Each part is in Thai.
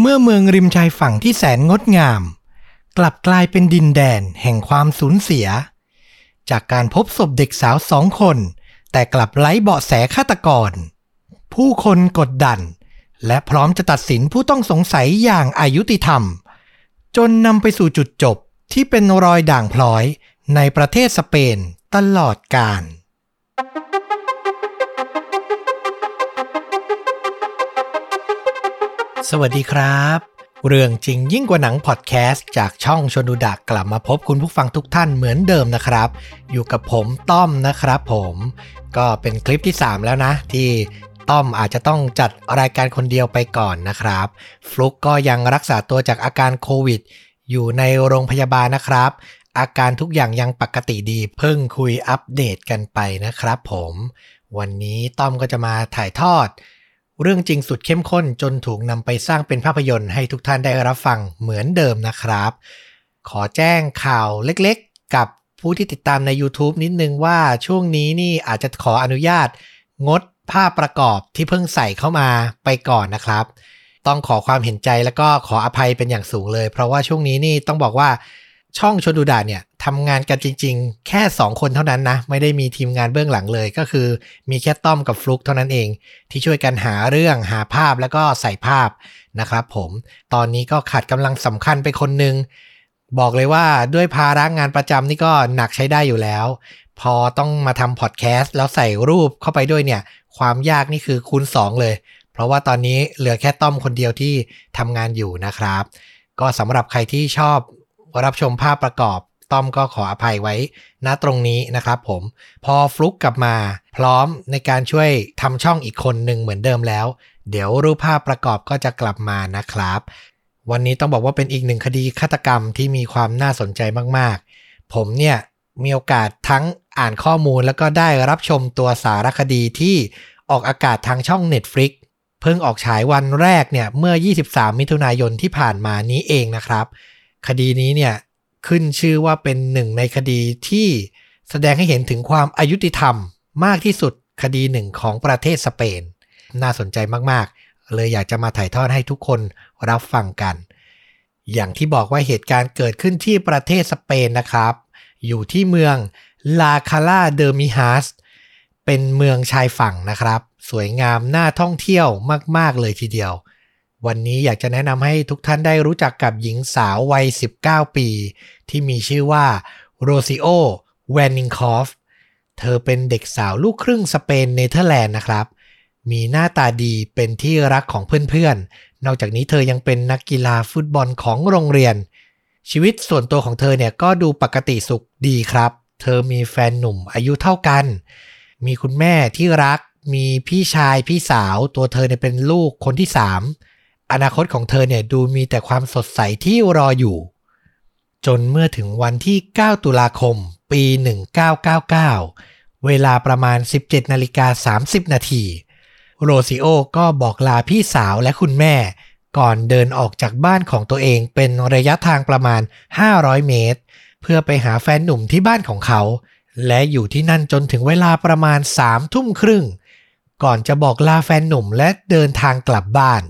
เมื่อเมืองริมชายฝั่งที่แสนงดงาม กลับกลายเป็นดินแดนแห่งความสูญเสีย จากการพบศพเด็กสาวสองคน แต่กลับไร้เบาะแสฆาตกร ผู้คนกดดัน และพร้อมจะตัดสินผู้ต้องสงสัยอย่างอายุติธรรม จนนำไปสู่จุดจบที่เป็นรอยด่างพลอยในประเทศสเปนตลอดกาล สวัสดีครับ เรื่องจริงยิ่งกว่าหนังพอดแคสต์จากช่องชนดูดักกลับมาพบคุณผู้ฟังทุกท่านเหมือนเดิมนะครับ อยู่กับผมต้อมนะครับผม ก็เป็นคลิปที่ 3 แล้วนะ ที่ต้อมอาจจะต้องจัดรายการคนเดียวไปก่อนนะครับ ฟลุกก็ยังรักษาตัวจากอาการโควิด อยู่ในโรงพยาบาลนะครับ อาการทุกอย่างยังปกติดีเพิ่งคุยอัปเดตกันไปนะครับผม วันนี้ต้อมก็จะมาถ่ายทอด เรื่องจริงสุดเข้มข้นจนถูกนำไปสร้างเป็นภาพยนตร์ให้ทุกท่านได้รับฟังเหมือนเดิมนะครับ ขอแจ้งข่าวเล็กๆ กับผู้ที่ติดตามใน YouTube นิดนึงว่าช่วงนี้นี่อาจจะขออนุญาต งดภาพประกอบที่เพิ่งใส่เข้ามาไปก่อนนะครับ ต้องขอความเห็นใจแล้วก็ขออภัยเป็นอย่างสูงเลย เพราะว่าช่วงนี้นี่ต้องบอกว่า ช่องชนดูดาเนี่ยทำงานกันจริง ๆ แค่ 2 คนเท่านั้นนะ ไม่ได้มีทีมงานเบื้องหลังเลย ก็คือมีแค่ต้อมกับฟลุกเท่านั้นเอง ที่ช่วยกันหาเรื่องหาภาพแล้วก็ใส่ภาพนะครับผมตอนนี้ก็ขาดกำลังสำคัญไปคนหนึ่งบอกเลยว่าด้วยภาระงานประจำนี่ก็หนักใช้ได้อยู่แล้ว พอต้องมาทำพอดแคสต์แล้วใส่รูปเข้าไปด้วยเนี่ย ความยากนี่คือคูณ 2 เลย เพราะว่าตอนนี้เหลือแค่ต้อมคนเดียวที่ทำงานอยู่นะครับ ก็สำหรับใครที่ชอบ รับชมภาพประกอบต้อมก็ขออภัยไว้ณตรงนี้นะครับผม พอฟลุกกลับมาพร้อมในการช่วยทำช่องอีกคนหนึ่งเหมือนเดิมแล้ว เดี๋ยวรูปภาพประกอบก็จะกลับมานะครับ วันนี้ต้องบอกว่าเป็นอีกหนึ่งคดีฆาตกรรมที่มีความน่าสนใจมากๆ ผมเนี่ยมีโอกาสทั้งอ่านข้อมูลแล้วก็ได้รับชมตัวสารคดีที่ออกอากาศทางช่อง Netflix เพิ่งออกฉายวันแรกเนี่ยเมื่อ 23 มิถุนายนที่ผ่านมานี้เองนะครับ คดีนี้เนี่ยขึ้นชื่อว่าเป็นหนึ่งในคดีที่แสดงให้เห็นถึงความอายุติธรรมมากที่สุดคดีหนึ่งของประเทศสเปน น่าสนใจมากๆ เลยอยากจะมาถ่ายทอดให้ทุกคนรับฟังกัน อย่างที่บอกว่าเหตุการณ์เกิดขึ้นที่ประเทศสเปนนะครับ อยู่ที่เมืองลาคาลาเดอมิฮาสเป็นเมืองชายฝั่งนะครับ สวยงามน่าท่องเที่ยวมาก ๆ เลยทีเดียว วันนี้อยากจะแนะนำให้ทุกท่านได้รู้จักกับหญิงสาววัย 19 ปี ที่มีชื่อว่าโรซิโอแวนนิงคอฟเธอเป็นเด็กสาวลูกครึ่งสเปนเนเธอร์แลนด์นะครับ มีหน้าตาดีเป็นที่รักของเพื่อนๆ นอกจากนี้เธอยังเป็นนักกีฬาฟุตบอลของโรงเรียน ชีวิตส่วนตัวของเธอเนี่ยก็ดูปกติสุขดีครับ เธอมีแฟนหนุ่มอายุเท่ากัน มีคุณแม่ที่รัก มีพี่ชายพี่สาว ตัวเธอเนี่ยเป็นลูกคนที่สาม อนาคตของเธอเนี่ยดูมีแต่ความสดใสที่รออยู่ จนเมื่อถึงวันที่ 9 ตุลาคม ปี 1999 เวลาประมาณ 17นาฬิกา30 นาทีโรซิโอก็บอกลาพี่สาวและคุณแม่ ก่อนเดินออกจากบ้านของตัวเองเป็นระยะทางประมาณ 500 เมตร เพื่อไปหาแฟนหนุ่มที่บ้านของเขา และอยู่ที่นั่นจนถึงเวลาประมาณ3ทุ่มครึ่ง ก่อนจะบอกลาแฟนหนุ่มและเดินทางกลับบ้าน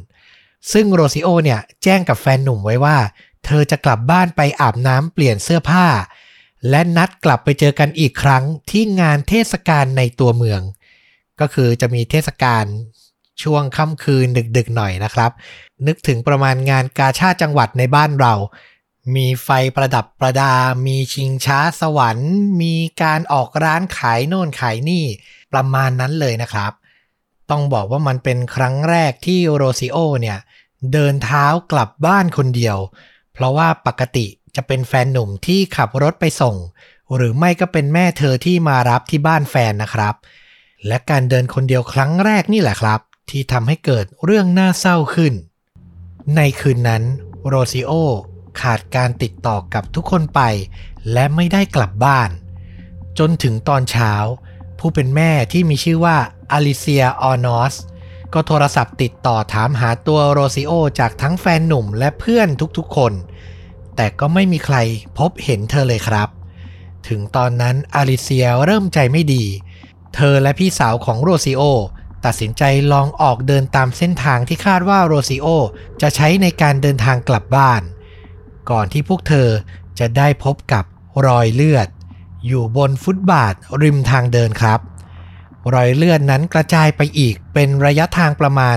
ซึ่งโรซิโอเนี่ยแจ้งกับแฟนหนุ่มไว้ว่า เธอจะกลับบ้านไปอาบน้ำเปลี่ยนเสื้อผ้า และนัดกลับไปเจอกันอีกครั้งที่งานเทศกาลในตัวเมือง ก็คือจะมีเทศกาลช่วงค่ำคืนดึกๆหน่อยนะครับ นึกถึงประมาณงานกาชาติจังหวัดในบ้านเรา มีไฟประดับประดา มีชิงช้าสวรรค์ มีการออกร้านขายโน่นขายนี่ ประมาณนั้นเลยนะครับ ต้องบอกว่ามันเป็นครั้งแรกที่โรซิโอเนี่ยเดินเท้ากลับบ้านคนเดียว เพราะว่าปกติจะเป็นแฟนหนุ่มที่ขับรถไปส่ง หรือไม่ก็เป็นแม่เธอที่มารับที่บ้านแฟนนะครับ และการเดินคนเดียวครั้งแรกนี่แหละครับ ที่ทำให้เกิดเรื่องน่าเศร้าขึ้น ในคืนนั้นโรซิโอขาดการติดต่อกับทุกคนไป และไม่ได้กลับบ้าน จนถึงตอนเช้า ผู้เป็นแม่ที่มีชื่อว่าอลิเซียออนอสก็โทรศัพท์ติดต่อถามหาตัวโรซิโอจากทั้งแฟนหนุ่มและเพื่อนทุกๆคน แต่ก็ไม่มีใครพบเห็นเธอเลยครับ ถึงตอนนั้นอลิเซียเริ่มใจไม่ดี เธอและพี่สาวของโรซิโอตัดสินใจลองออกเดินตามเส้นทางที่คาดว่าโรซิโอจะใช้ในการเดินทางกลับบ้าน ก่อนที่พวกเธอจะได้พบกับรอยเลือด อยู่บนฟุตบาทริมทางเดินครับ รอยเลือดนั้นกระจายไปอีกเป็นระยะทางประมาณ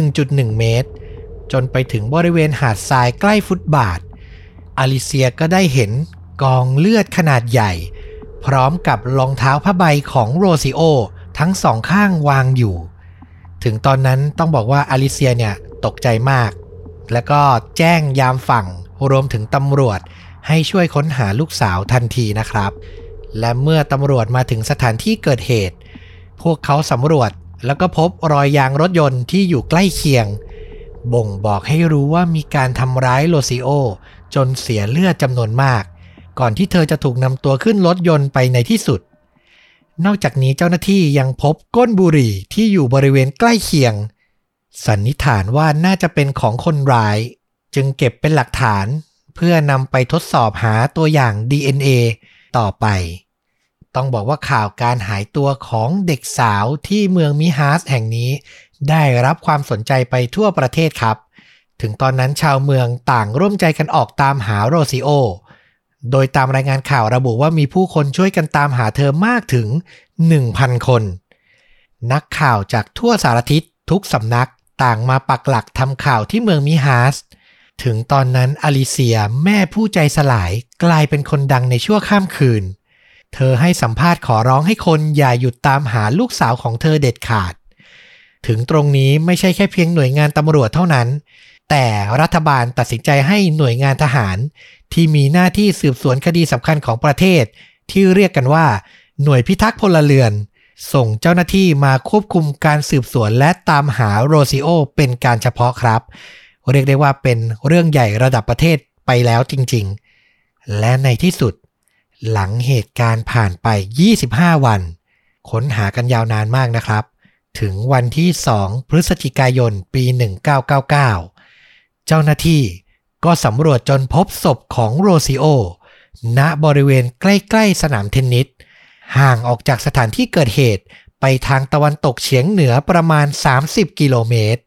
1.1 เมตร จนไปถึงบริเวณหาดทรายใกล้ฟุตบาท อลิเซียก็ได้เห็นกองเลือดขนาดใหญ่ พร้อมกับรองเท้าผ้าใบของโรซิโอทั้งสองข้างวางอยู่ ถึงตอนนั้นต้องบอกว่าอลิเซียเนี่ยตกใจมาก แล้วก็แจ้งยามฝั่งรวมถึงตำรวจให้ช่วยค้นหาลูกสาวทันทีนะครับ และเมื่อตำรวจมาถึงสถานที่เกิดเหตุ พวกเขาสำรวจแล้วก็พบรอยยางรถยนต์ที่อยู่ใกล้เคียง บ่งบอกให้รู้ว่ามีการทำร้ายโลซิโอ จนเสียเลือดจำนวนมาก ก่อนที่เธอจะถูกนำตัวขึ้นรถยนต์ไปในที่สุด นอกจากนี้เจ้าหน้าที่ยังพบก้นบุหรี่ที่อยู่บริเวณใกล้เคียง สันนิษฐานว่าน่าจะเป็นของคนร้าย จึงเก็บเป็นหลักฐาน เพื่อนำไปทดสอบหาตัวอย่าง DNA ต่อไป ต้องบอกว่าข่าวการหายตัวของเด็กสาวที่เมืองมิฮาสแห่งนี้ ได้รับความสนใจไปทั่วประเทศครับ ถึงตอนนั้นชาวเมืองต่างร่วมใจกันออกตามหาโรซิโอ โดยตามรายงานข่าวระบุว่ามีผู้คนช่วยกันตามหาเธอมากถึง 1,000 คน นักข่าวจากทั่วสารทิศทุกสำนักต่างมาปักหลักทำข่าวที่เมืองมิฮาสถึงตอนนั้นอลิเซียแม่ผู้ใจสลายกลายเป็นคนดังในชั่วข้ามคืน เธอให้สัมภาษณ์ขอร้องให้คนอย่าหยุดตามหาลูกสาวของเธอเด็ดขาด ถึงตรงนี้ไม่ใช่แค่เพียงหน่วยงานตำรวจเท่านั้น แต่รัฐบาลตัดสินใจให้หน่วยงานทหาร ที่มีหน้าที่สืบสวนคดีสำคัญของประเทศ ที่เรียกกันว่า หน่วยพิทักษ์พลเรือน ส่งเจ้าหน้าที่มาควบคุมการสืบสวนและตามหาโรซิโอเป็นการเฉพาะครับ เรียกได้ว่าเป็นเรื่องใหญ่ระดับประเทศไปแล้วจริง ๆ และในที่สุด หลังเหตุการณ์ผ่านไป 25 วัน ค้นหากันยาวนานมากนะครับ ถึงวันที่ 2 พฤศจิกายน ปี 1999 เจ้าหน้าที่ก็สำรวจจนพบศพของโรซิโอ ณ บริเวณใกล้ๆสนามเทนนิส ห่างออกจากสถานที่เกิดเหตุไปทางตะวันตกเฉียงเหนือประมาณ 30 กิโลเมตร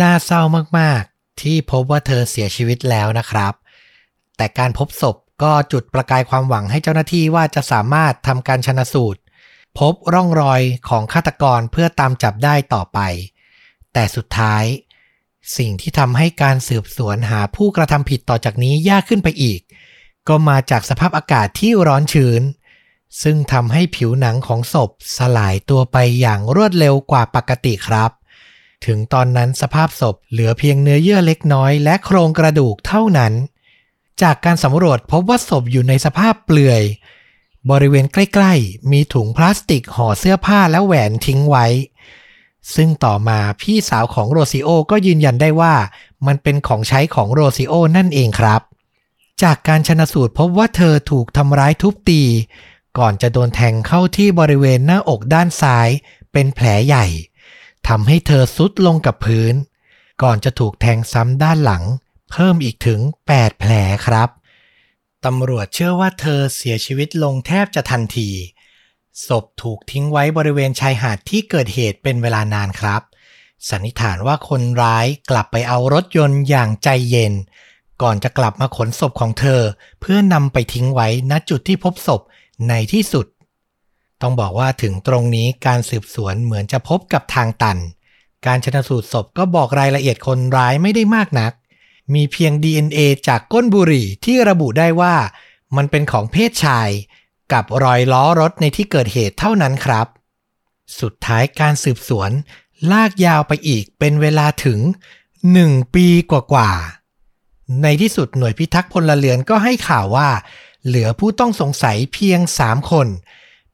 น่าเศร้ามากๆ ที่พบว่าเธอเสียชีวิตแล้วนะครับ แต่การพบศพ ก็จุดประกายความหวังให้เจ้าหน้าที่ว่าจะสามารถทำการชนะสูตร พบร่องรอยของฆาตกรเพื่อตามจับได้ต่อไป แต่สุดท้าย สิ่งที่ทำให้การสืบสวนหาผู้กระทำผิดต่อจากนี้ยากขึ้นไปอีก ก็มาจากสภาพอากาศที่ร้อนชื้น ซึ่งทำให้ผิวหนังของศพสลายตัวไปอย่างรวดเร็วกว่าปกติครับถึงตอนนั้นสภาพศพเหลือเพียงเนื้อเยื่อเล็กน้อยและโครงกระดูกเท่านั้น จากการสำรวจพบว่าศพอยู่ในสภาพเปลือย บริเวณใกล้ ๆ มีถุงพลาสติกห่อเสื้อผ้าและแหวนทิ้งไว้ ซึ่งต่อมาพี่สาวของโรซิโอก็ยืนยันได้ว่า มันเป็นของใช้ของโรซิโอนั่นเองครับ จากการชนสูตรพบว่าเธอถูกทำร้ายทุบตี ก่อนจะโดนแทงเข้าที่บริเวณหน้าอกด้านซ้าย เป็นแผลใหญ่ทำให้เธอซุดลงกับพื้น ก่อนจะถูกแทงซ้ำด้านหลัง เพิ่มอีกถึง 8 แผลครับ ตำรวจเชื่อว่าเธอเสียชีวิตลงแทบจะทันที ศพถูกทิ้งไว้บริเวณชายหาดที่เกิดเหตุเป็นเวลานานครับ สันนิษฐานว่าคนร้ายกลับไปเอารถยนต์อย่างใจเย็น ก่อนจะกลับมาขนศพของเธอ เพื่อนำไปทิ้งไว้ณจุดที่พบศพในที่สุด ต้องบอกว่าถึงตรงนี้การสืบสวนเหมือนจะพบกับทางตัน การชนสูตรศพก็บอกรายละเอียดคนร้ายไม่ได้มากนัก มีเพียง DNA จากก้นบุหรี่ที่ระบุได้ว่า มันเป็นของเพศชาย กับรอยล้อรถในที่เกิดเหตุเท่านั้นครับ สุดท้ายการสืบสวน ลากยาวไปอีกเป็นเวลาถึง 1 ปีกว่าๆ ในที่สุดหน่วยพิทักษ์พลเรือนก็ให้ข่าวว่า เหลือผู้ต้องสงสัยเพียง 3 คน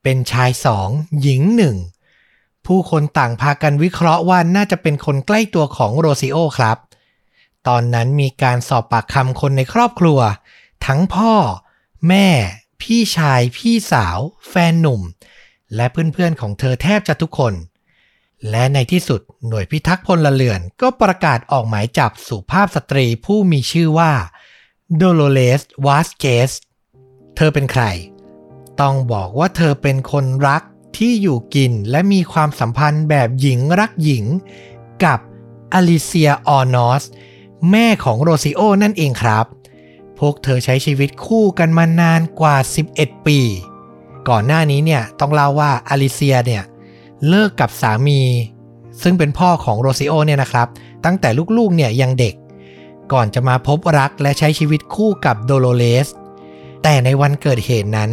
เป็นชายสองหญิงหนึ่งผู้คนต่างพากันวิเคราะห์ว่าน่าจะเป็นคนใกล้ตัวของโรซิโอครับ ตอนนั้นมีการสอบปากคำคนในครอบครัว ทั้งพ่อ แม่ พี่ชาย พี่สาว แฟนหนุ่ม และเพื่อนๆของเธอแทบจะทุกคน และในที่สุดหน่วยพิทักษ์พลเรือนก็ประกาศออกหมายจับสุภาพสตรีผู้มีชื่อว่าโดโลเลสวาสเกสเธอเป็นใคร ต้องบอกว่าเธอเป็นคนรักที่อยู่กินและมีความสัมพันธ์แบบหญิงรักหญิงกับอลิเซียออนอส แม่ของโรซิโอนั่นเองครับ พวกเธอใช้ชีวิตคู่กันมานานกว่า 11 ปี ก่อนหน้านี้เนี่ยต้องเล่าว่าอลิเซียเนี่ยเลิกกับสามี ซึ่งเป็นพ่อของโรซิโอเนี่ยนะครับ ตั้งแต่ลูกๆเนี่ยยังเด็ก ก่อนจะมาพบรักและใช้ชีวิตคู่กับโดโลเลส แต่ในวันเกิดเหตุนั้น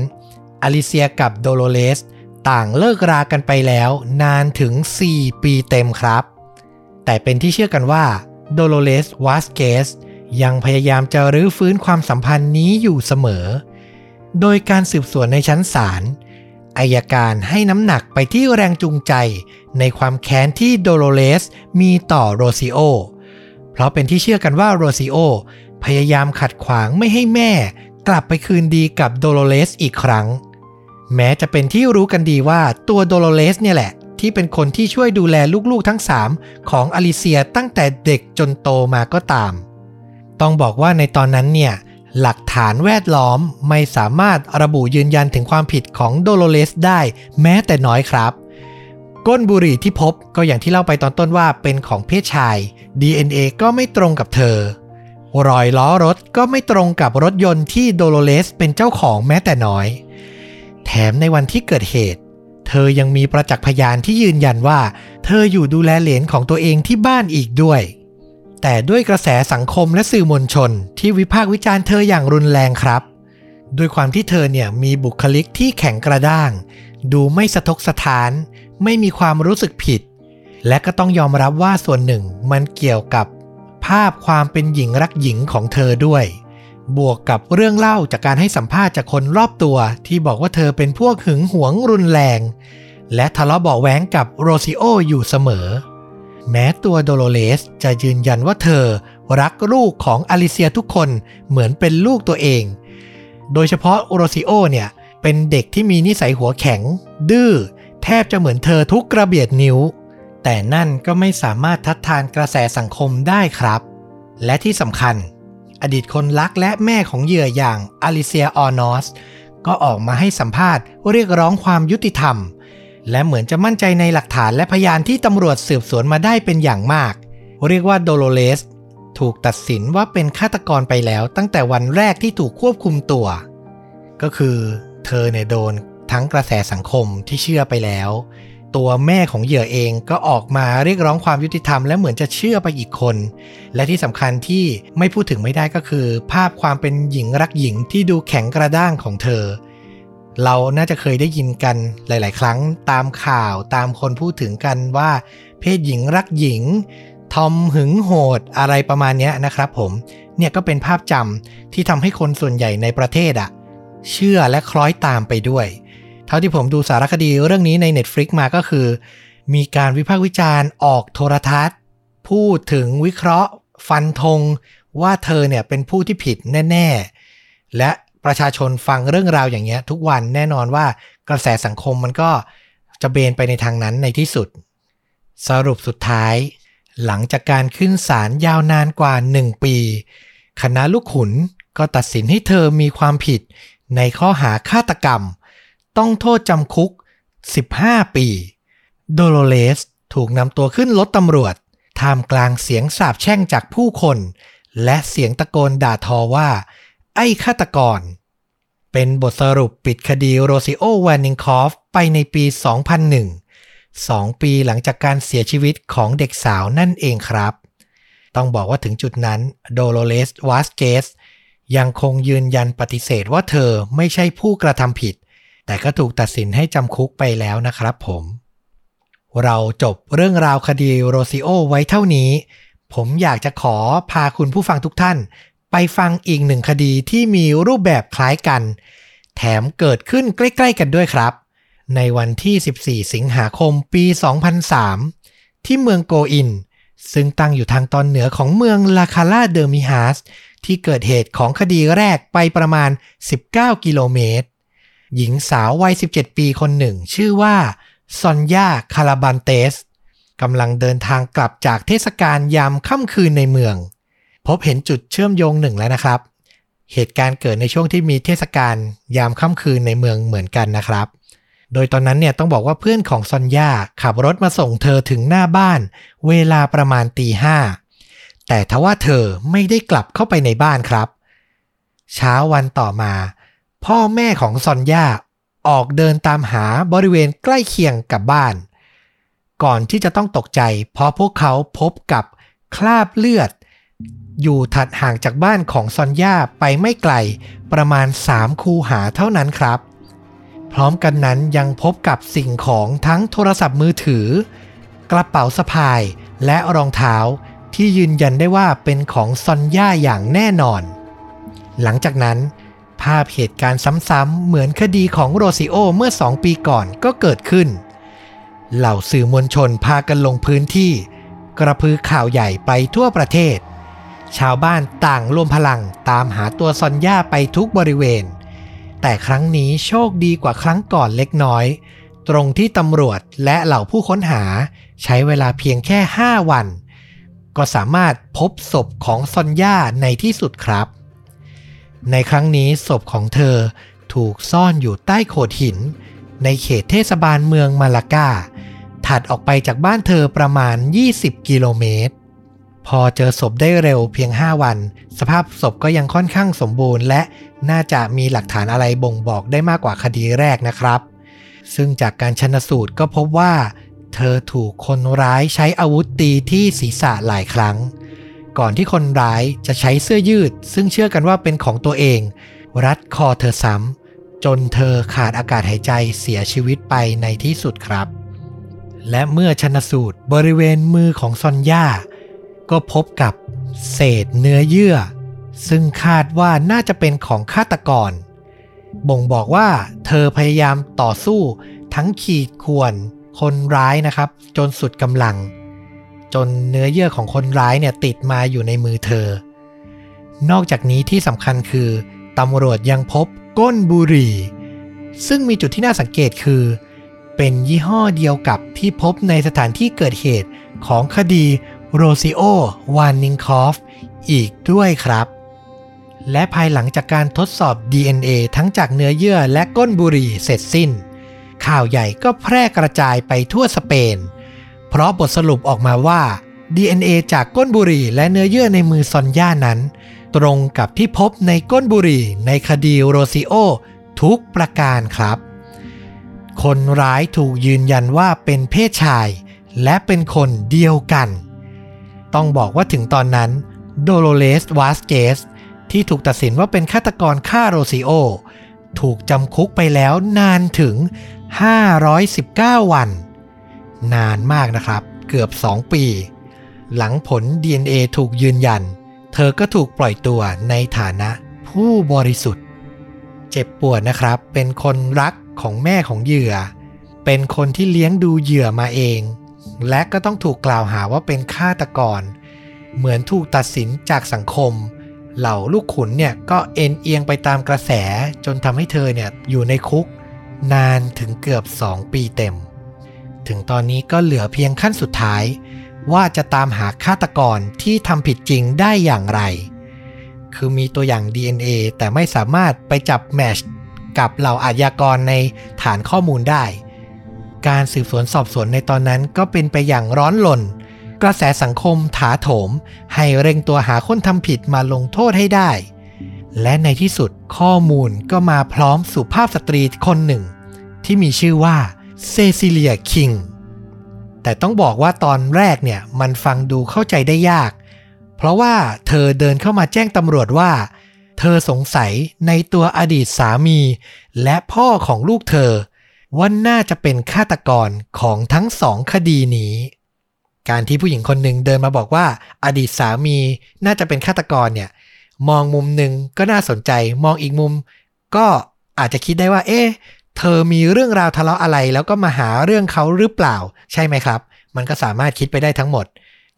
อลิเซียกับโดโลเลสต่างเลิกรากันไปแล้วนานถึง 4 ปีเต็มครับ แต่เป็นที่เชื่อกันว่า โดโลเลสวาสเกสยังพยายามจะรื้อฟื้นความสัมพันธ์นี้อยู่เสมอ โดยการสืบสวนในชั้นศาลอายการให้น้ำหนักไปที่แรงจูงใจในความแค้นที่โดโลเลสมีต่อโรซิโอ เพราะเป็นที่เชื่อกันว่าโรซิโอพยายามขัดขวางไม่ให้แม่ กลับไปคืนดีกับโดโลเลสอีกครั้ง แม้จะเป็นที่รู้กันดีว่าตัวโดโลเลสเนี่ยแหละ ที่เป็นคนที่ช่วยดูแลลูกๆทั้ง 3 ของอลิเซียตั้งแต่เด็กจนโตมาก็ตาม ต้องบอกว่าในตอนนั้นเนี่ยหลักฐานแวดล้อมไม่สามารถระบุยืนยันถึงความผิดของโดโลเลสได้แม้แต่น้อยครับ ก้นบุหรี่ที่พบก็อย่างที่เล่าไปตอนต้นว่าเป็นของเพศชาย DNA ก็ไม่ตรงกับเธอ รอยล้อรถก็ไม่ตรงกับรถยนต์ที่โดโลเลสเป็นเจ้าของแม้แต่น้อย แถมในวันที่เกิดเหตุ เธอยังมีประจักษ์พยานที่ยืนยันว่า เธออยู่ดูแลเหลนของตัวเองที่บ้านอีกด้วย แต่ด้วยกระแสสังคมและสื่อมวลชนที่วิพากษ์วิจารณ์เธออย่างรุนแรงครับ ด้วยความที่เธอเนี่ยมีบุคลิกที่แข็งกระด้าง ดูไม่สะทกสะท้าน ไม่มีความรู้สึกผิด และก็ต้องยอมรับว่าส่วนหนึ่งมันเกี่ยวกับภาพความเป็นหญิงรักหญิงของเธอด้วย บวกกับเรื่องเล่าจากการให้สัมภาษณ์จากคนรอบตัว ที่บอกว่าเธอเป็นพวกหึงหวงรุนแรง และทะเลาะเบาแหวงกับโรซิโออยู่เสมอ แม้ตัวโดโลเลสจะยืนยันว่าเธอรักลูกของอลิเซียทุกคนเหมือนเป็นลูกตัวเอง โดยเฉพาะโรซิโอเนี่ยเป็นเด็กที่มีนิสัยหัวแข็ง ดื้อแทบจะเหมือนเธอทุกกระเบียดนิ้ว แต่นั่นก็ไม่สามารถทัดทานกระแสสังคมได้ครับ และที่สำคัญ อดีตคนรักและแม่ของเหยื่ออย่างอลิเซียออนอสก็ออกมาให้สัมภาษณ์เรียกร้องความยุติธรรม และเหมือนจะมั่นใจในหลักฐานและพยานที่ตำรวจสืบสวนมาได้เป็นอย่างมาก เรียกว่าโดโลเลสถูกตัดสินว่าเป็นฆาตกรไปแล้วตั้งแต่วันแรกที่ถูกควบคุมตัว ก็คือเธอเนี่ยโดนทั้งกระแสสังคมที่เชื่อไปแล้ว ตัวแม่ของเหยื่อเองก็ออกมาเรียกร้องความยุติธรรมและเหมือนจะเชื่อไปอีกคน และที่สำคัญที่ไม่พูดถึงไม่ได้ก็คือ ภาพความเป็นหญิงรักหญิงที่ดูแข็งกระด้างของเธอ เราน่าจะเคยได้ยินกันหลาย ๆ ครั้งตามข่าวตามคนพูดถึงกันว่า เพศหญิงรักหญิงทอมหึงโหดอะไรประมาณนี้นะครับผมเนี่ยก็เป็นภาพจำที่ทำให้คนส่วนใหญ่ในประเทศอะเชื่อและคล้อยตามไปด้วย เท่าที่ผมดูสารคดีเรื่องนี้ใน Netflix มาก็คือ มีการวิพากษ์วิจารณ์ออกโทรทัศน์ พูดถึงวิเคราะห์ ฟันธงว่าเธอเนี่ยเป็นผู้ที่ผิดแน่ ๆ และประชาชนฟังเรื่องราวอย่างเงี้ย ทุกวันแน่นอนว่ากระแสสังคมมันก็จะเบนไปในทางนั้นในที่สุด สรุปสุดท้าย หลังจากการขึ้นศาลยาวนานกว่า 1 ปี คณะลูกขุนก็ตัดสินให้เธอมีความผิดในข้อหาฆาตกรรม ต้องโทษจำคุก 15 ปี โดโลเลสถูกนำตัวขึ้นรถตำรวจ ท่ามกลางเสียงสาบแช่งจากผู้คน และเสียงตะโกนด่าทอว่า ไอ้ฆาตกร เป็นบทสรุปปิดคดีโรซิโอแวนิงคอฟไปในปี 2001 2 ปีหลังจากการเสียชีวิตของเด็กสาวนั่นเองครับ ต้องบอกว่าถึงจุดนั้นโดโลเลสวาสเกสยังคงยืนยันปฏิเสธว่าเธอไม่ใช่ผู้กระทำผิด แต่ก็ถูกตัดสินให้จำคุกไปแล้วนะครับผม เราจบเรื่องราวคดีโรซิโอไว้เท่านี้ ผมอยากจะขอพาคุณผู้ฟังทุกท่าน ไปฟังอีกหนึ่งคดีที่มีรูปแบบคล้ายกัน แถมเกิดขึ้นใกล้ ๆ กันด้วยครับ ในวันที่ 14 สิงหาคมปี 2003 ที่เมืองโกอิน ซึ่งตั้งอยู่ทางตอนเหนือของเมืองลาคาลาเดอร์มิฮาสที่เกิดเหตุของคดีแรกไปประมาณ 19 กิโลเมตร หญิงสาววัย 17 ปีคนหนึ่ง ชื่อว่าซอนยาคาราบันเตสกำลังเดินทางกลับจากเทศกาลยามค่ำคืนในเมือง พบเห็นจุดเชื่อมโยงหนึ่งแล้วนะครับ เหตุการณ์เกิดในช่วงที่มีเทศกาลยามค่ำคืนในเมืองเหมือนกันนะครับ โดยตอนนั้นเนี่ยต้องบอกว่าเพื่อนของซอนยาขับรถมาส่งเธอถึงหน้าบ้าน เวลาประมาณตีห้าแต่ทว่าเธอไม่ได้กลับเข้าไปในบ้านครับ เช้าวันต่อมา พ่อแม่ของซอนย่าออกเดินตามหาบริเวณใกล้เคียงกับบ้าน ก่อนที่จะต้องตกใจ เพราะพวกเขาพบกับคราบเลือด อยู่ถัดห่างจากบ้านของซอนย่าไปไม่ไกลประมาณ 3 คูหาเท่านั้นครับ พร้อมกันนั้นยังพบกับสิ่งของทั้งโทรศัพท์มือถือ กระเป๋าสะพายและรองเท้าที่ยืนยันได้ว่าเป็นของซอนย่าอย่างแน่นอน หลังจากนั้น ภาพเหตุการณ์ซ้ำๆเหมือนคดีของโรซิโอเมื่อสองปีก่อนก็เกิดขึ้น เหล่าสื่อมวลชนพากันลงพื้นที่ กระพือข่าวใหญ่ไปทั่วประเทศ ชาวบ้านต่างรวมพลังตามหาตัวซอนย่าไปทุกบริเวณ แต่ครั้งนี้โชคดีกว่าครั้งก่อนเล็กน้อย ตรงที่ตำรวจและเหล่าผู้ค้นหาใช้เวลาเพียงแค่ 5 วัน ก็สามารถพบศพของซอนย่าในที่สุดครับ ในครั้งนี้ศพของเธอถูกซ่อนอยู่ใต้โขดหิน ในเขตเทศบาลเมืองมาลากา ถัดออกไปจากบ้านเธอประมาณ 20 กิโลเมตร พอเจอศพได้เร็วเพียง 5 วัน สภาพศพก็ยังค่อนข้างสมบูรณ์ และน่าจะมีหลักฐานอะไรบ่งบอกได้มากกว่าคดีแรกนะครับ ซึ่งจากการชนสูตรก็พบว่า เธอถูกคนร้ายใช้อาวุธตีที่ศีรษะหลายครั้ง ก่อนที่คนร้ายจะใช้เสื้อยืด ซึ่งเชื่อกันว่าเป็นของตัวเอง รัดคอเธอซ้ำจนเธอขาดอากาศหายใจเสียชีวิตไปในที่สุดครับ และเมื่อชนสูตรบริเวณมือของซอนย่า ก็พบกับเศษเนื้อเยื่อ ซึ่งคาดว่าน่าจะเป็นของฆาตกร บ่งบอกว่าเธอพยายามต่อสู้ทั้งขีดข่วน คนร้ายนะครับ จนสุดกำลัง จนเนื้อเยื่อของคนร้ายเนี่ยติดมาอยู่ในมือเธอ นอกจากนี้ที่สำคัญคือตำรวจยังพบก้นบุหรี่ ซึ่งมีจุดที่น่าสังเกตคือ เป็นยี่ห้อเดียวกับที่พบในสถานที่เกิดเหตุของคดีโรซิโอวานนิงคอฟอีกด้วยครับ และภายหลังจากการทดสอบ DNA ทั้งจากเนื้อเยื่อและก้นบุหรี่เสร็จสิ้น ข่าวใหญ่ก็แพร่กระจายไปทั่วสเปน เพราะบทสรุปออกมาว่า DNA จากก้นบุหรี่และเนื้อเยื่อในมือซอนย่านั้น ตรงกับที่พบในก้นบุหรี่ในคดีโรซิโอทุกประการครับ คนร้ายถูกยืนยันว่าเป็นเพศชาย และเป็นคนเดียวกัน ต้องบอกว่าถึงตอนนั้นโดโลเลสวาสเกสที่ถูกตัดสินว่าเป็นฆาตกรฆ่าโรซิโอ ถูกจำคุกไปแล้วนานถึง 519 วัน นานมากนะครับ เกือบ 2 ปี หลังผล DNA ถูกยืนยัน เธอก็ถูกปล่อยตัวในฐานะผู้บริสุทธิ์ เจ็บปวดนะครับ เป็นคนรักของแม่ของเหยื่อ เป็นคนที่เลี้ยงดูเหยื่อมาเอง และก็ต้องถูกกล่าวหาว่าเป็นฆาตกร เหมือนถูกตัดสินจากสังคม เหล่าลูกขุนเนี่ยก็เอ็นเอียงไปตามกระแสจนทำให้เธอเนี่ยอยู่ในคุกนานถึงเกือบ 2 ปีเต็ม ถึงตอนนี้ก็เหลือเพียงขั้นสุดท้าย ว่าจะตามหาฆาตกรที่ทำผิดจริงได้อย่างไร คือมีตัวอย่าง DNA แต่ไม่สามารถไปจับแมชกับเหล่าอาชญากรในฐานข้อมูลได้ การสืบสวนสอบสวนในตอนนั้นก็เป็นไปอย่างร้อนลนกระแสสังคมถาโถม ให้เร่งตัวหาคนทำผิดมาลงโทษให้ได้ และในที่สุดข้อมูลก็มาพร้อมสุภาพสตรีคนหนึ่ง ที่มีชื่อว่า เซซิเลียคิงแต่ต้องบอกว่าตอนแรกเนี่ยมันฟังดูเข้าใจได้ยาก เพราะว่าเธอเดินเข้ามาแจ้งตำรวจว่า เธอสงสัยในตัวอดีตสามี และพ่อของลูกเธอ ว่าน่าจะเป็นฆาตกรของทั้งสองคดีนี้ การที่ผู้หญิงคนหนึ่งเดินมาบอกว่า อดีตสามีน่าจะเป็นฆาตกรเนี่ยมองมุมหนึ่งก็น่าสนใจ มองอีกมุม ก็อาจจะคิดได้ว่า เอ๊ะ เธอมีเรื่องราวทะเลาะอะไร แล้วก็มาหาเรื่องเขาหรือเปล่า ใช่ไหมครับ มันก็สามารถคิดไปได้ทั้งหมด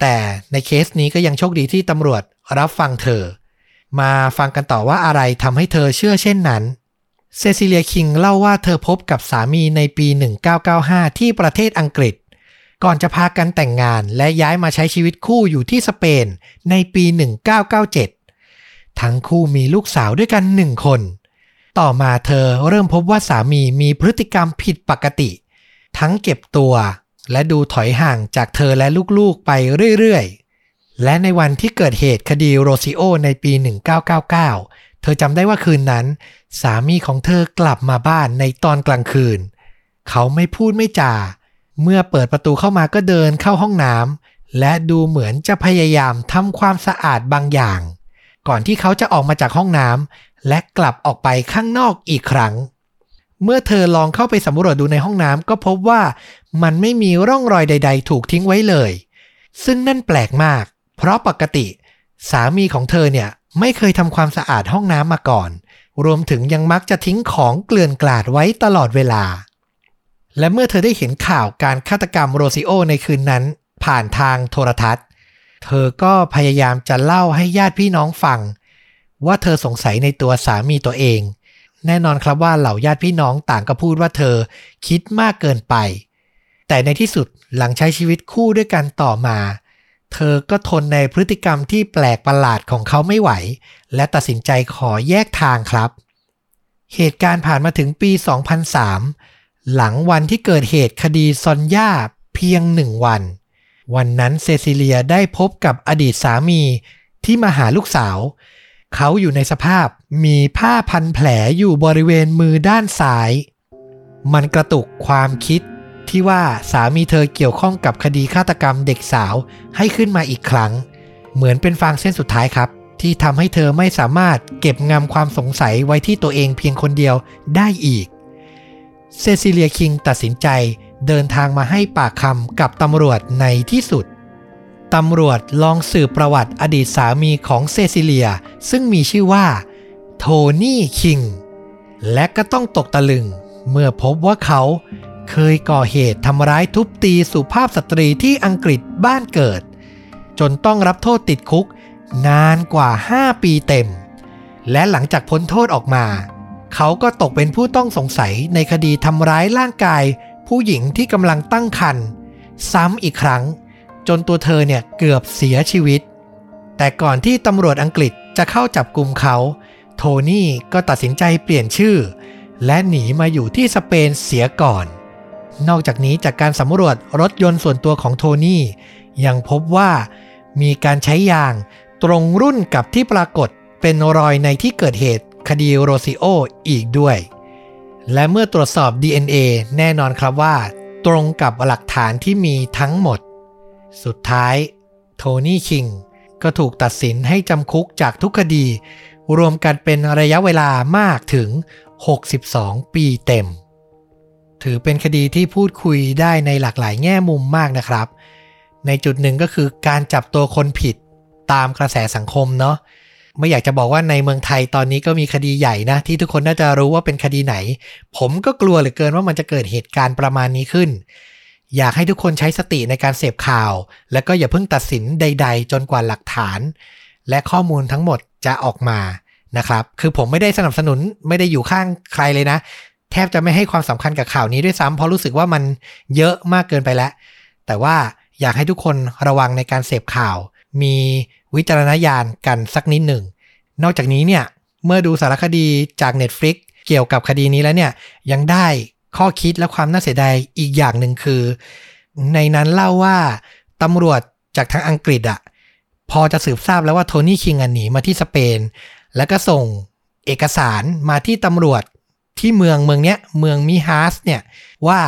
แต่ในเคสนี้ก็ยังโชคดีที่ตำรวจรับฟังเธอ มาฟังกันต่อว่าอะไรทำให้เธอเชื่อเช่นนั้นเซซิเลียคิงเล่าว่าเธอพบกับสามีในปี 1995 ที่ประเทศอังกฤษ ก่อนจะพากันแต่งงานและย้ายมาใช้ชีวิตคู่อยู่ที่สเปนในปี 1997 ทั้งคู่มีลูกสาวด้วยกันหนึ่งคน ต่อมาเธอเริ่มพบว่าสามีมีพฤติกรรมผิดปกติ ทั้งเก็บตัว และดูถอยห่างจากเธอและลูกๆไปเรื่อยๆ และในวันที่เกิดเหตุคดีโรซิโอในปี 1999 เธอจำได้ว่าคืนนั้น สามีของเธอกลับมาบ้านในตอนกลางคืน เขาไม่พูดไม่จา เมื่อเปิดประตูเข้ามาก็เดินเข้าห้องน้ำและดูเหมือนจะพยายามทำความสะอาดบางอย่างก่อนที่เขาจะออกมาจากห้องน้ำและกลับออกไปข้างนอกอีกครั้ง เมื่อเธอลองเข้าไปสำรวจดูในห้องน้ำก็พบว่ามันไม่มีร่องรอยใด ๆ ถูกทิ้งไว้เลย ซึ่งนั่นแปลกมาก เพราะปกติ สามีของเธอเนี่ยไม่เคยทำความสะอาดห้องน้ำมาก่อน รวมถึงยังมักจะทิ้งของเกลื่อนกลาดไว้ตลอดเวลา และเมื่อเธอได้เห็นข่าวการฆาตกรรมโรซิโอในคืนนั้น ผ่านทางโทรทัศน์ เธอก็พยายามจะเล่าให้ญาติพี่น้องฟัง ว่าเธอสงสัยในตัวสามีตัวเอง แน่นอนครับว่าเหล่าญาติพี่น้องต่างก็พูดว่าเธอคิดมากเกินไป แต่ในที่สุดหลังใช้ชีวิตคู่ด้วยกันต่อมา เธอก็ทนในพฤติกรรมที่แปลกประหลาดของเขาไม่ไหว และตัดสินใจขอแยกทางครับ เหตุการณ์ผ่านมาถึงปี 2003 หลังวันที่เกิดเหตุคดีซอนย่าเพียงหนึ่งวัน วันนั้นเซซิเลียได้พบกับอดีตสามีที่มาหาลูกสาว เขาอยู่ในสภาพมีผ้าพันแผลอยู่บริเวณมือด้านซ้าย มันกระตุกความคิดที่ว่าสามีเธอเกี่ยวข้องกับคดีฆาตกรรมเด็กสาวให้ขึ้นมาอีกครั้ง เหมือนเป็นฟางเส้นสุดท้ายครับ ที่ทำให้เธอไม่สามารถเก็บงำความสงสัยไว้ที่ตัวเองเพียงคนเดียวได้อีก เซซิเลียคิงตัดสินใจเดินทางมาให้ปากคำกับตำรวจในที่สุด ตำรวจลองสืบประวัติอดีตสามีของเซซิเลีย ซึ่งมีชื่อว่า โทนี่คิง และก็ต้องตกตะลึง เมื่อพบว่าเขาเคยก่อเหตุทำร้ายทุบตีสุภาพสตรีที่อังกฤษบ้านเกิด จนต้องรับโทษติดคุก นานกว่า 5 ปีเต็ม และหลังจากพ้นโทษออกมา เขาก็ตกเป็นผู้ต้องสงสัยในคดีทำร้ายร่างกาย ผู้หญิงที่กำลังตั้งครรภ์ซ้ำอีกครั้ง จนตัวเธอเนี่ยเกือบเสียชีวิต แต่ก่อนที่ตำรวจอังกฤษจะเข้าจับกลุ่มเขา โทนี่ก็ตัดสินใจเปลี่ยนชื่อ และหนีมาอยู่ที่สเปนเสียก่อน นอกจากนี้จากการสำรวจรถยนต์ส่วนตัวของโทนี่ยังพบว่ามีการใช้ยางตรงรุ่นกับที่ปรากฏเป็นรอยในที่เกิดเหตุคดีโรซิโออีกด้วย และเมื่อตรวจสอบ DNA แน่นอนครับว่า ตรงกับหลักฐานที่มีทั้งหมด สุดท้าย โทนี่คิง ก็ถูกตัดสินให้จำคุกจากทุกคดี รวมกันเป็นระยะเวลามากถึง 62 ปีเต็ม ถือเป็นคดีที่พูดคุยได้ในหลากหลายแง่มุมมากนะครับ ในจุดหนึ่งก็คือการจับตัวคนผิดตามกระแสสังคมเนาะไม่อยากจะบอกว่าในเมืองไทยตอนนี้ก็มีคดีใหญ่นะ ที่ทุกคนน่าจะรู้ว่าเป็นคดีไหน ผมก็กลัวเหลือเกินว่ามันจะเกิดเหตุการณ์ประมาณนี้ขึ้น อยากให้ทุกคนใช้สติในการเสพข่าว แล้วก็อย่าเพิ่งตัดสินใด ๆ จนกว่าหลักฐาน และข้อมูลทั้งหมดจะออกมานะครับ คือผมไม่ได้สนับสนุนไม่ได้อยู่ข้างใครเลยนะ แทบจะไม่ให้ความสำคัญกับข่าวนี้ด้วยซ้ำเพราะรู้สึกว่ามันเยอะมากเกินไปแล้ว แต่ว่าอยากให้ทุกคนระวังในการเสพข่าว มีวิจารณญาณกันสักนิดหนึ่ง นอกจากนี้เนี่ยเมื่อดูสารคดีจาก Netflix เกี่ยวกับคดีนี้แล้วเนี่ยยังได้ ข้อคิดและความน่าเสียดายอีกอย่างหนึ่งคือ ในนั้นเล่าว่าตำรวจจากทางอังกฤษอะพอจะสืบทราบแล้วว่าโทนี่คิงหนีมาที่สเปน แล้วก็ส่งเอกสารมาที่ตำรวจที่เมืองเมืองเนี้ยเมืองมิฮาสเนี่ยว่า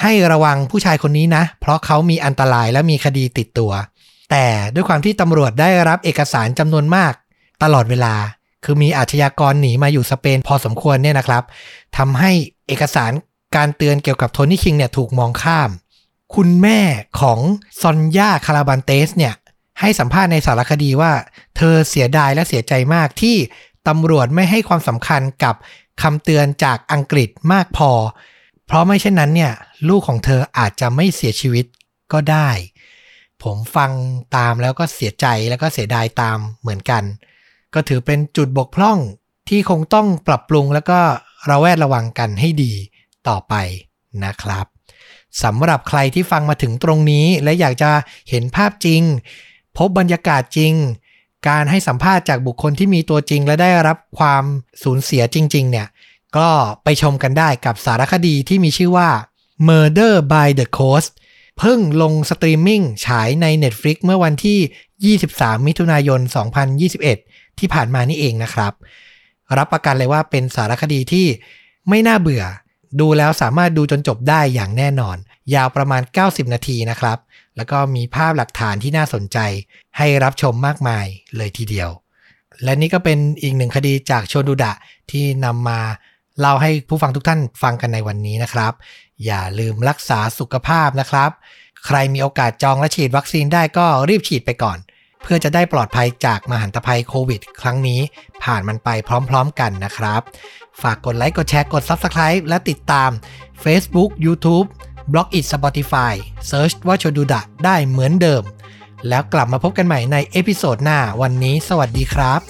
ให้ระวังผู้ชายคนนี้นะ เพราะเขามีอันตรายและมีคดีติดตัว แต่ด้วยความที่ตำรวจได้รับเอกสารจำนวนมาก ตลอดเวลา คือมีอาชญากรหนีมาอยู่สเปนพอสมควรเนี่ยนะครับทำให้เอกสาร การเตือนเกี่ยวกับโทนี่คิงเนี่ยถูกมองข้าม คุณแม่ของซอนยาคาราบันเตสเนี่ยให้สัมภาษณ์ในสารคดีว่า เธอเสียดายและเสียใจมากที่ตำรวจไม่ให้ความสำคัญกับคำเตือนจากอังกฤษมากพอ เพราะไม่เช่นนั้นเนี่ย ลูกของเธออาจจะไม่เสียชีวิตก็ได้ ผมฟังตามแล้วก็เสียใจแล้วก็เสียดายตามเหมือนกัน ก็ถือเป็นจุดบกพร่องที่คงต้องปรับปรุงแล้วก็ระแวดระวังกันให้ดี ต่อไปนะครับสำหรับใครที่ฟังมาถึงตรงนี้ และอยากจะเห็นภาพจริง พบบรรยากาศจริง การให้สัมภาษณ์จากบุคคลที่มีตัวจริง และได้รับความสูญเสียจริง ๆ เนี่ย ก็ไปชมกันได้กับสารคดีที่มีชื่อว่า Murder by the Coast เพิ่งลงสตรีมมิ่งฉายใน Netflix เมื่อวันที่ 23 มิถุนายน 2021 ที่ผ่านมานี่เองนะครับ รับประกันเลยว่าเป็นสารคดีที่ไม่น่าเบื่อ ดูแล้วสามารถดูจนจบได้อย่างแน่นอน ยาวประมาณ 90 นาทีนะครับ แล้วก็มีภาพหลักฐานที่น่าสนใจ ให้รับชมมากมายเลยทีเดียว และนี่ก็เป็นอีกหนึ่งคดีจากโชดุดะที่นำมาเล่าให้ผู้ฟังทุกท่านฟังกันในวันนี้นะครับ อย่าลืมรักษาสุขภาพนะครับ ใครมีโอกาสจองและฉีดวัคซีนได้ก็รีบฉีดไปก่อน เพื่อจะได้ปลอดภัยจากมหันตภัยโควิด ครั้งนี้ ผ่านมันไปพร้อมๆกันนะครับ ฝากกดไลค์กดแชร์กด Subscribe และติดตาม Facebook YouTube Blockdit Spotify Search ว่าชดูดะได้เหมือนเดิม แล้วกลับมาพบกันใหม่ใน episode หน้าวันนี้สวัสดีครับ